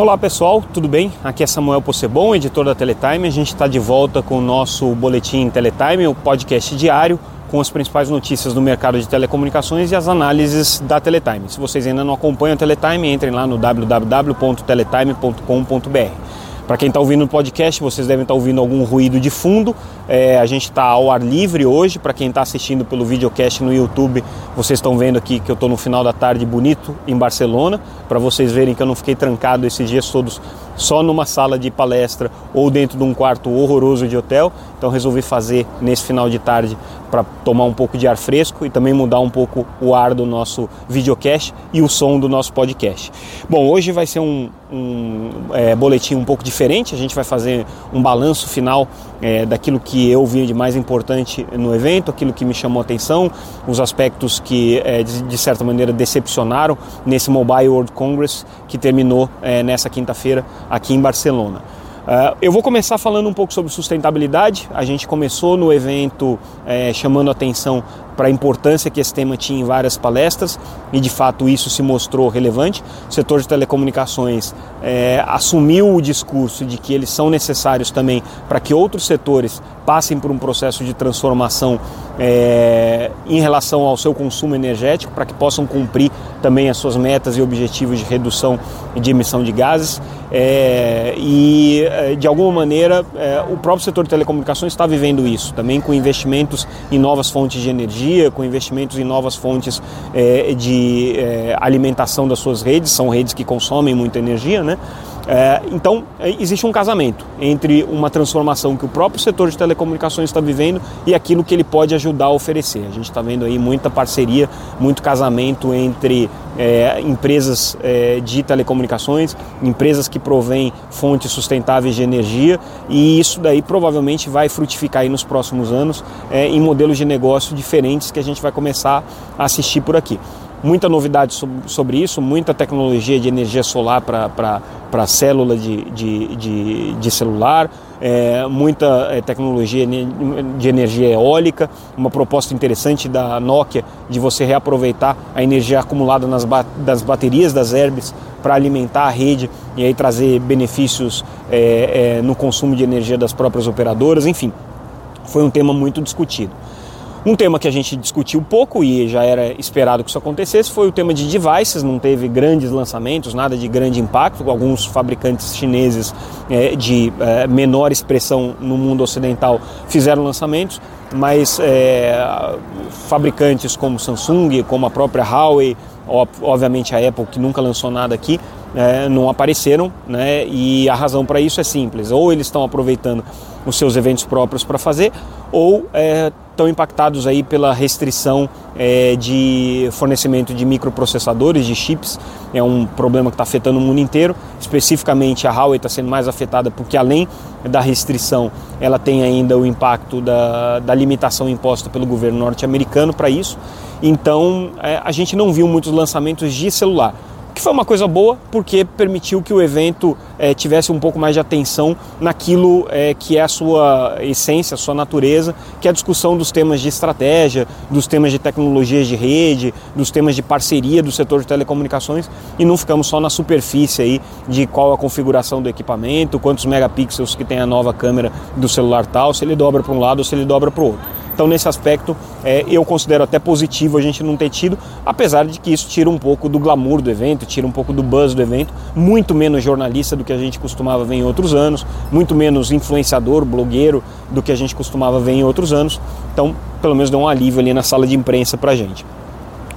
Olá pessoal, tudo bem? Aqui é Samuel Possebon, editor da Teletime. A gente está de volta com o nosso boletim Teletime, o podcast diário com as principais notícias do mercado de telecomunicações e as análises da Teletime. Se vocês ainda não acompanham a Teletime, entrem lá no www.teletime.com.br. Para quem está ouvindo o podcast, vocês devem estar tá ouvindo algum ruído de fundo. É, a gente está ao ar livre hoje. Para quem está assistindo pelo videocast no YouTube, vocês estão vendo aqui que eu estou no final da tarde bonito em Barcelona. Para vocês verem que eu não fiquei trancado esses dias todos só numa sala de palestra ou dentro de um quarto horroroso de hotel. Então resolvi fazer nesse final de tarde para tomar um pouco de ar fresco e também mudar um pouco o ar do nosso videocast e o som do nosso podcast. Bom, hoje vai ser um, um é, boletim um pouco diferente. A gente vai fazer um balanço final é, daquilo que eu vi de mais importante no evento, aquilo que me chamou a atenção, os aspectos que é, de, de, certa maneira decepcionaram nesse Mobile World Congress que terminou é, nessa quinta-feira aqui em Barcelona. Uh, eu vou começar falando um pouco sobre sustentabilidade. A gente começou no evento é, chamando atenção para a importância que esse tema tinha em várias palestras e de fato isso se mostrou relevante. O setor de telecomunicações é, assumiu o discurso de que eles são necessários também para que outros setores passem por um processo de transformação é, em relação ao seu consumo energético, para que possam cumprir também as suas metas e objetivos de redução de emissão de gases. É, e é, de alguma maneira é, o próprio setor de telecomunicações está vivendo isso, também com investimentos em novas fontes de energia com investimentos em novas fontes é, de é, alimentação das suas redes, são redes que consomem muita energia, né? É, então, é, existe um casamento entre uma transformação que o próprio setor de telecomunicações está vivendo e aquilo que ele pode ajudar a oferecer. A gente está vendo aí muita parceria, muito casamento entre é, empresas é, de telecomunicações, empresas que provêm fontes sustentáveis de energia e isso daí provavelmente vai frutificar aí nos próximos anos é, em modelos de negócio diferentes que a gente vai começar a assistir por aqui muita novidade sobre isso, muita tecnologia de energia solar para célula de, de, de, de celular, é, muita é, tecnologia de energia eólica, uma proposta interessante da Nokia de você reaproveitar a energia acumulada nas das baterias das Airbus para alimentar a rede e aí trazer benefícios é, é, no consumo de energia das próprias operadoras, enfim, foi um tema muito discutido. Um tema que a gente discutiu pouco e já era esperado que isso acontecesse foi o tema de devices, não teve grandes lançamentos, nada de grande impacto. Alguns fabricantes chineses é, de é, menor expressão no mundo ocidental fizeram lançamentos, mas é, fabricantes como Samsung, como a própria Huawei, obviamente a Apple, que nunca lançou nada aqui, é, não apareceram, né? E a razão para isso é simples: ou eles estão aproveitando os seus eventos próprios para fazer, ou estão impactados aí pela restrição é, de fornecimento de microprocessadores, de chips. É um problema que está afetando o mundo inteiro. Especificamente a Huawei está sendo mais afetada porque além da restrição, ela tem ainda o impacto da, da limitação imposta pelo governo norte-americano para isso. Então é, a gente não viu muitos lançamentos de celular que foi uma coisa boa porque permitiu que o evento é, tivesse um pouco mais de atenção naquilo é, que é a sua essência, a sua natureza, que é a discussão dos temas de estratégia, dos temas de tecnologias de rede, dos temas de parceria do setor de telecomunicações e não ficamos só na superfície aí de qual a configuração do equipamento, quantos megapixels que tem a nova câmera do celular tal, se ele dobra para um lado ou se ele dobra para o outro. Então, nesse aspecto, é, eu considero até positivo a gente não ter tido, apesar de que isso tira um pouco do glamour do evento, tira um pouco do buzz do evento, muito menos jornalista do que a gente costumava ver em outros anos, muito menos influenciador, blogueiro do que a gente costumava ver em outros anos. Então, pelo menos deu um alívio ali na sala de imprensa para a gente.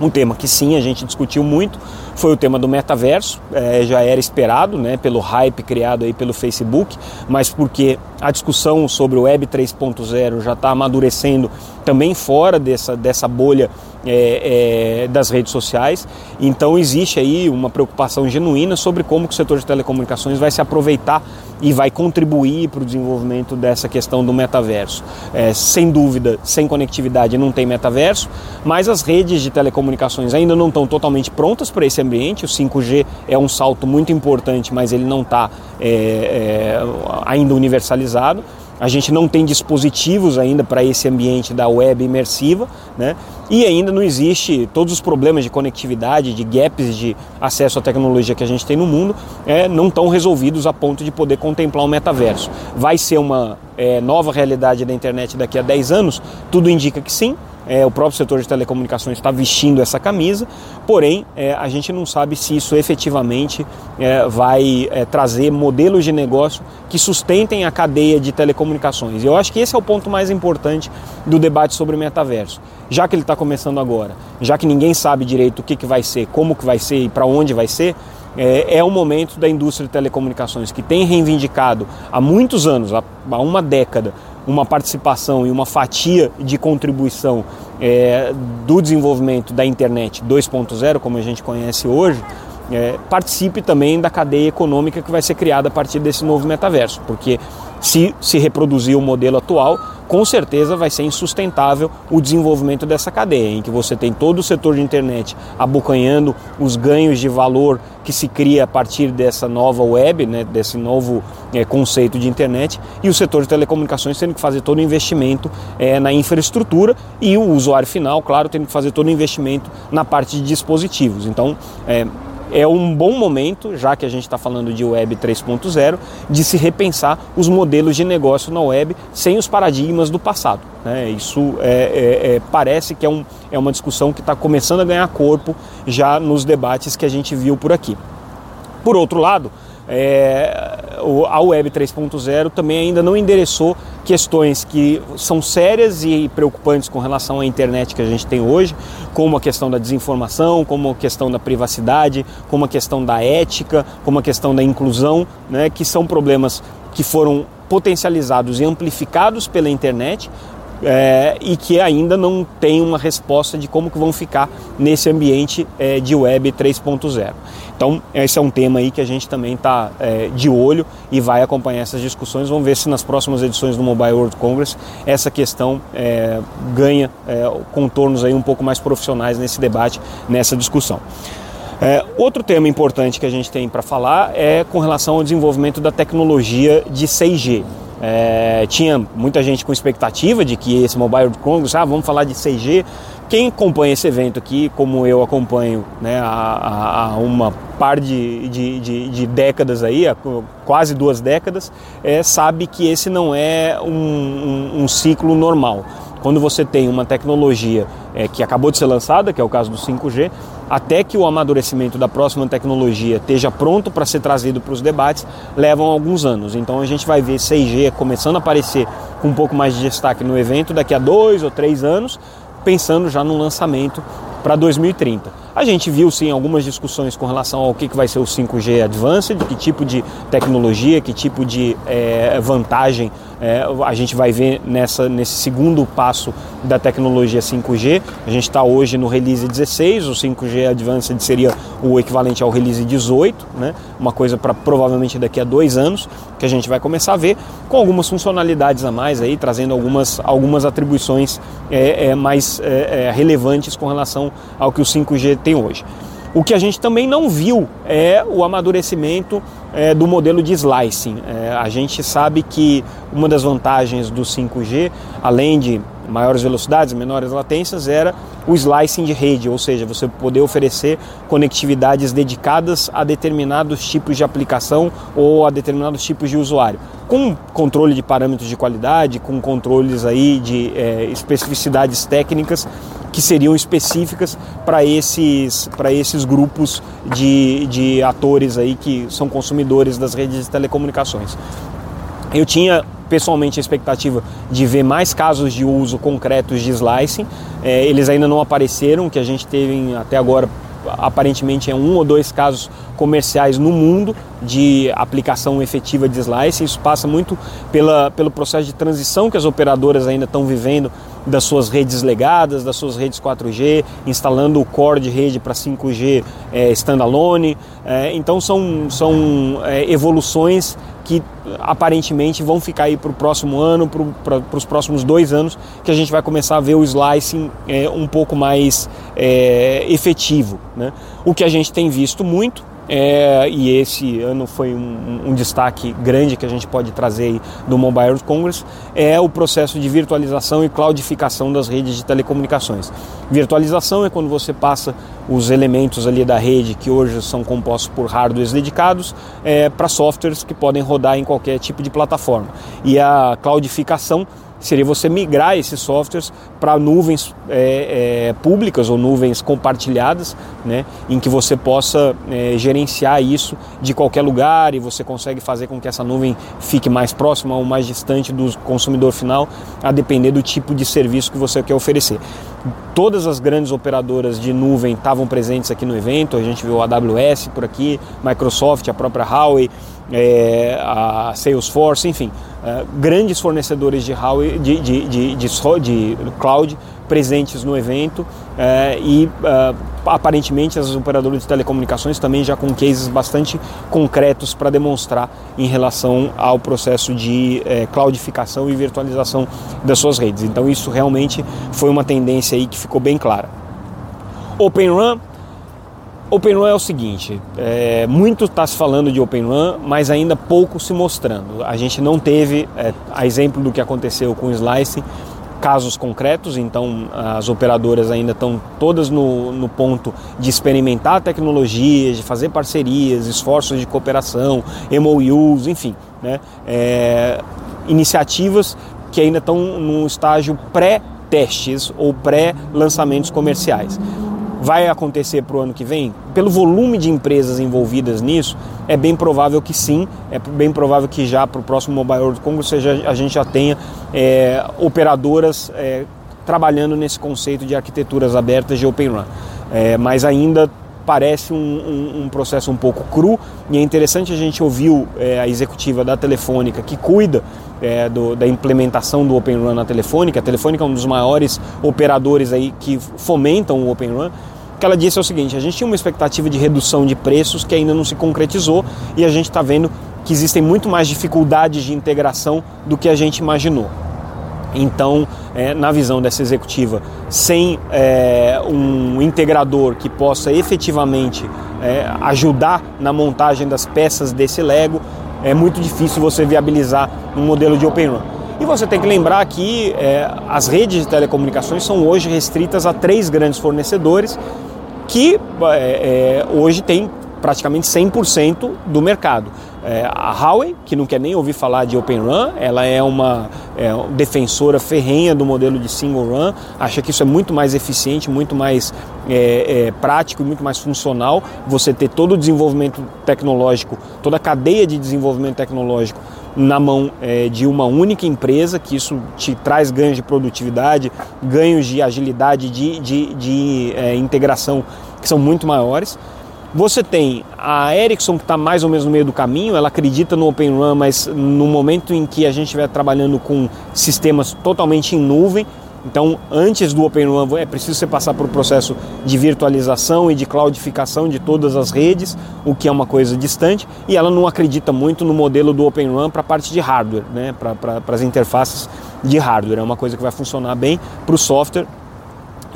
Um tema que sim a gente discutiu muito foi o tema do metaverso, é, já era esperado né, pelo hype criado aí pelo Facebook, mas porque a discussão sobre o Web 3.0 já está amadurecendo também fora dessa, dessa bolha é, é, das redes sociais. Então existe aí uma preocupação genuína sobre como o setor de telecomunicações vai se aproveitar e vai contribuir para o desenvolvimento dessa questão do metaverso. É, sem dúvida, sem conectividade não tem metaverso, mas as redes de telecomunicações ainda não estão totalmente prontas para esse ambiente. O 5G é um salto muito importante, mas ele não está é, é, ainda universalizado. A gente não tem dispositivos ainda para esse ambiente da web imersiva, né? E ainda não existe todos os problemas de conectividade, de gaps de acesso à tecnologia que a gente tem no mundo, é, não estão resolvidos a ponto de poder contemplar o um metaverso. Vai ser uma é, nova realidade da internet daqui a 10 anos? Tudo indica que sim, é, o próprio setor de telecomunicações está vestindo essa camisa, porém é, a gente não sabe se isso efetivamente é, vai é, trazer modelos de negócio que sustentem a cadeia de telecomunicações. E eu acho que esse é o ponto mais importante do debate sobre o metaverso. Já que ele está começando agora, já que ninguém sabe direito o que, que vai ser, como que vai ser e para onde vai ser, é, é o momento da indústria de telecomunicações que tem reivindicado há muitos anos, há, há uma década, uma participação e uma fatia de contribuição é, do desenvolvimento da internet 2.0, como a gente conhece hoje, é, participe também da cadeia econômica que vai ser criada a partir desse novo metaverso, porque se se reproduzir o modelo atual, com certeza vai ser insustentável o desenvolvimento dessa cadeia, em que você tem todo o setor de internet abocanhando os ganhos de valor que se cria a partir dessa nova web, né, desse novo é, conceito de internet, e o setor de telecomunicações tendo que fazer todo o investimento é, na infraestrutura e o usuário final, claro, tendo que fazer todo o investimento na parte de dispositivos. Então, é, é um bom momento, já que a gente está falando de web 3.0, de se repensar os modelos de negócio na web sem os paradigmas do passado. Né? Isso é, é, é, parece que é, um, é uma discussão que está começando a ganhar corpo já nos debates que a gente viu por aqui. Por outro lado, é, a Web 3.0 também ainda não endereçou questões que são sérias e preocupantes com relação à internet que a gente tem hoje, como a questão da desinformação, como a questão da privacidade, como a questão da ética, como a questão da inclusão, né, que são problemas que foram potencializados e amplificados pela internet, é, e que ainda não tem uma resposta de como que vão ficar nesse ambiente é, de web 3.0. Então, esse é um tema aí que a gente também está é, de olho e vai acompanhar essas discussões. Vamos ver se nas próximas edições do Mobile World Congress essa questão é, ganha é, contornos aí um pouco mais profissionais nesse debate, nessa discussão. É, outro tema importante que a gente tem para falar é com relação ao desenvolvimento da tecnologia de 6G. É, tinha muita gente com expectativa de que esse Mobile World Congress, ah, vamos falar de 6G, quem acompanha esse evento aqui, como eu acompanho né, há, há uma par de, de, de, de, décadas aí, há quase duas décadas, é, sabe que esse não é um, um, um ciclo normal. Quando você tem uma tecnologia é, que acabou de ser lançada, que é o caso do 5G, até que o amadurecimento da próxima tecnologia esteja pronto para ser trazido para os debates, levam alguns anos. Então a gente vai ver 6G começando a aparecer com um pouco mais de destaque no evento daqui a dois ou três anos, pensando já no lançamento para 2030. A gente viu sim algumas discussões com relação ao que, vai ser o 5G Advanced, que tipo de tecnologia, que tipo de é, vantagem é, a gente vai ver nessa, nesse segundo passo da tecnologia 5G. A gente está hoje no release 16, o 5G Advanced seria o equivalente ao release 18, né? uma coisa para provavelmente daqui a dois anos que a gente vai começar a ver, com algumas funcionalidades a mais aí, trazendo algumas, algumas atribuições é, mais relevantes com relação ao que o 5G tem hoje. O que a gente também não viu é o amadurecimento é, do modelo de slicing. É, a gente sabe que uma das vantagens do 5G, além de maiores velocidades, menores latências, era o slicing de rede, ou seja, você poder oferecer conectividades dedicadas a determinados tipos de aplicação ou a determinados tipos de usuário, com controle de parâmetros de qualidade, com controles aí de é, especificidades técnicas que seriam específicas para esses, esses grupos de, de atores aí que são consumidores das redes de telecomunicações. Eu tinha pessoalmente a expectativa de ver mais casos de uso concretos de slicing. É, eles ainda não apareceram, que a gente teve até agora aparentemente é um ou dois casos comerciais no mundo de aplicação efetiva de slice. Isso passa muito pela, pelo processo de transição que as operadoras ainda estão vivendo das suas redes legadas, das suas redes 4G, instalando o core de rede para 5G é, standalone. É, então são, são é, evoluções que aparentemente vão ficar aí para o próximo ano, para os próximos dois anos, que a gente vai começar a ver o slicing é, um pouco mais efetivo. Né? O que a gente tem visto muito é, e esse ano foi um, um, destaque grande que a gente pode trazer do Mobile World Congress, é o processo de virtualização e cloudificação das redes de telecomunicações. Virtualização é quando você passa os elementos ali da rede que hoje são compostos por hardwares dedicados é, para softwares que podem rodar em qualquer tipo de plataforma. E a cloudificação seria você migrar esses softwares para nuvens é, é, públicas ou nuvens compartilhadas, né, em que você possa é, gerenciar isso de qualquer lugar e você consegue fazer com que essa nuvem fique mais próxima ou mais distante do consumidor final, a depender do tipo de serviço que você quer oferecer. Todas as grandes operadoras de nuvem estavam presentes aqui no evento, a gente viu a AWS por aqui, Microsoft, a própria Huawei, é, a Salesforce, enfim, grandes fornecedores de, de, de, de, cloud presentes no evento é, e uh, aparentemente as operadoras de telecomunicações também já com cases bastante concretos para demonstrar em relação ao processo de cloudificação e virtualização das suas redes. Então isso realmente foi uma tendência aí que ficou bem clara. Open Run Open Run é o seguinte, é, muito está se falando de Open Run, mas ainda pouco se mostrando. A gente não teve, é, a exemplo do que aconteceu com o Slice, casos concretos, então as operadoras ainda estão todas no, no ponto de experimentar tecnologias, de fazer parcerias, esforços de cooperação, MOUs, enfim, né, é, iniciativas que ainda estão no estágio pré-testes ou pré-lançamentos comerciais vai acontecer para o ano que vem? Pelo volume de empresas envolvidas nisso, é bem provável que sim, é bem provável que já para o próximo Mobile World Congress seja, a gente já tenha é, operadoras é, trabalhando nesse conceito de arquiteturas abertas de Open Run. É, mas ainda parece um, um, um, processo um pouco cru e é interessante a gente ouvir é, a executiva da Telefônica que cuida é, do, da implementação do Open Run na Telefônica. A Telefônica é um dos maiores operadores aí que fomentam o Open Run que ela disse é o seguinte: a gente tinha uma expectativa de redução de preços que ainda não se concretizou e a gente está vendo que existem muito mais dificuldades de integração do que a gente imaginou. Então, é, na visão dessa executiva, sem é, um integrador que possa efetivamente é, ajudar na montagem das peças desse Lego, é muito difícil você viabilizar um modelo de Open Run. E você tem que lembrar que é, as redes de telecomunicações são hoje restritas a três grandes fornecedores que é, é, hoje tem praticamente 100% do mercado. É, a Huawei, que não quer nem ouvir falar de Open Run, ela é uma é, defensora ferrenha do modelo de Single Run, acha que isso é muito mais eficiente, muito mais é, é prático e muito mais funcional. Você ter todo o desenvolvimento tecnológico, toda a cadeia de desenvolvimento tecnológico na mão é, de uma única empresa, que isso te traz ganhos de produtividade, ganhos de agilidade, de, de, de é, integração que são muito maiores. Você tem a Ericsson que está mais ou menos no meio do caminho, ela acredita no Open Run, mas no momento em que a gente estiver trabalhando com sistemas totalmente em nuvem, então antes do Open Run é preciso você passar por um processo de virtualização e de cloudificação de todas as redes, o que é uma coisa distante, e ela não acredita muito no modelo do Open Run para a parte de hardware, né? para as interfaces de hardware, é uma coisa que vai funcionar bem para o software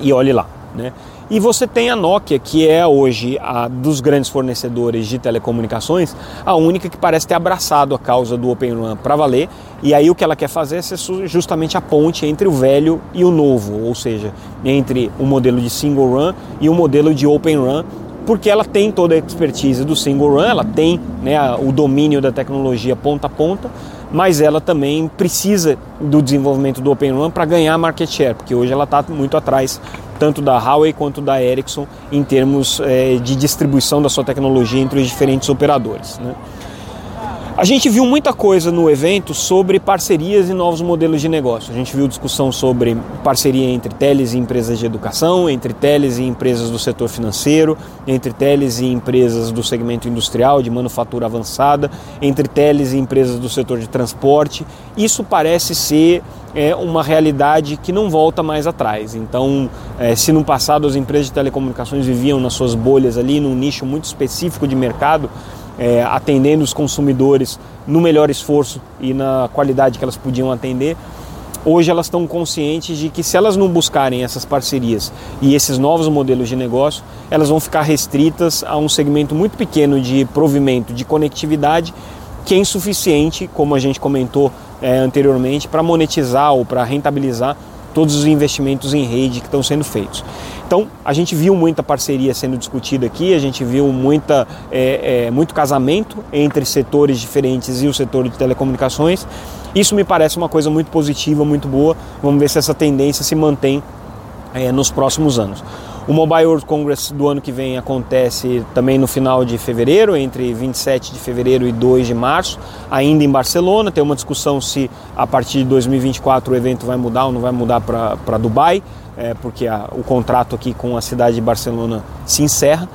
e olhe lá. Né? E você tem a Nokia, que é hoje a dos grandes fornecedores de telecomunicações, a única que parece ter abraçado a causa do Open RAN para valer. E aí o que ela quer fazer é ser justamente a ponte entre o velho e o novo, ou seja, entre o modelo de single run e o modelo de Open Run, porque ela tem toda a expertise do single run, ela tem né, o domínio da tecnologia ponta a ponta, mas ela também precisa do desenvolvimento do Open Run para ganhar market share, porque hoje ela está muito atrás tanto da Huawei quanto da Ericsson em termos é, de distribuição da sua tecnologia entre os diferentes operadores. Né? A gente viu muita coisa no evento sobre parcerias e novos modelos de negócio. A gente viu discussão sobre parceria entre teles e empresas de educação, entre teles e empresas do setor financeiro, entre teles e empresas do segmento industrial, de manufatura avançada, entre teles e empresas do setor de transporte. Isso parece ser é uma realidade que não volta mais atrás. Então, é, se no passado as empresas de telecomunicações viviam nas suas bolhas ali, num nicho muito específico de mercado, é, atendendo os consumidores no melhor esforço e na qualidade que elas podiam atender. hoje elas estão conscientes de que se elas não buscarem essas parcerias e esses novos modelos de negócio, elas vão ficar restritas a um segmento muito pequeno de provimento de conectividade que é insuficiente, como a gente comentou é, anteriormente, para monetizar ou para rentabilizar todos os investimentos em rede que estão sendo feitos. Então, a gente viu muita parceria sendo discutida aqui, a gente viu muita, é, é, muito casamento entre setores diferentes e o setor de telecomunicações. Isso me parece uma coisa muito positiva, muito boa. Vamos ver se essa tendência se mantém é, nos próximos anos. O Mobile World Congress do ano que vem acontece também no final de fevereiro, entre 27 de fevereiro e 2 de março, ainda em Barcelona. Tem uma discussão se a partir de 2024 o evento vai mudar ou não vai mudar para Dubai, é, porque a, o contrato aqui com a cidade de Barcelona se encerra.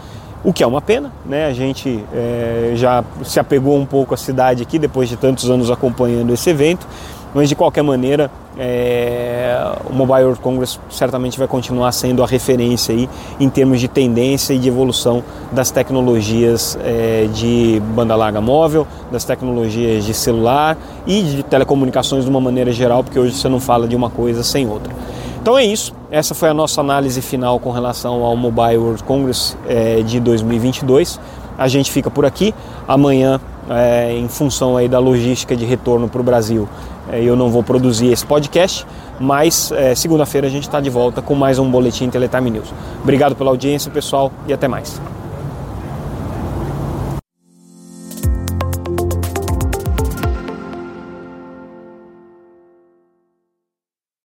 O que é uma pena, né? A gente é, já se apegou um pouco à cidade aqui depois de tantos anos acompanhando esse evento mas de qualquer maneira, é, o Mobile World Congress certamente vai continuar sendo a referência aí em termos de tendência e de evolução das tecnologias é, de banda larga móvel, das tecnologias de celular e de telecomunicações de uma maneira geral, porque hoje você não fala de uma coisa sem outra. Então é isso, essa foi a nossa análise final com relação ao Mobile World Congress é, de 2022. A gente fica por aqui. Amanhã, é, em função aí da logística de retorno para o Brasil, é, eu não vou produzir esse podcast, mas é, segunda-feira a gente está de volta com mais um Boletim Teletime News. Obrigado pela audiência, pessoal, e até mais.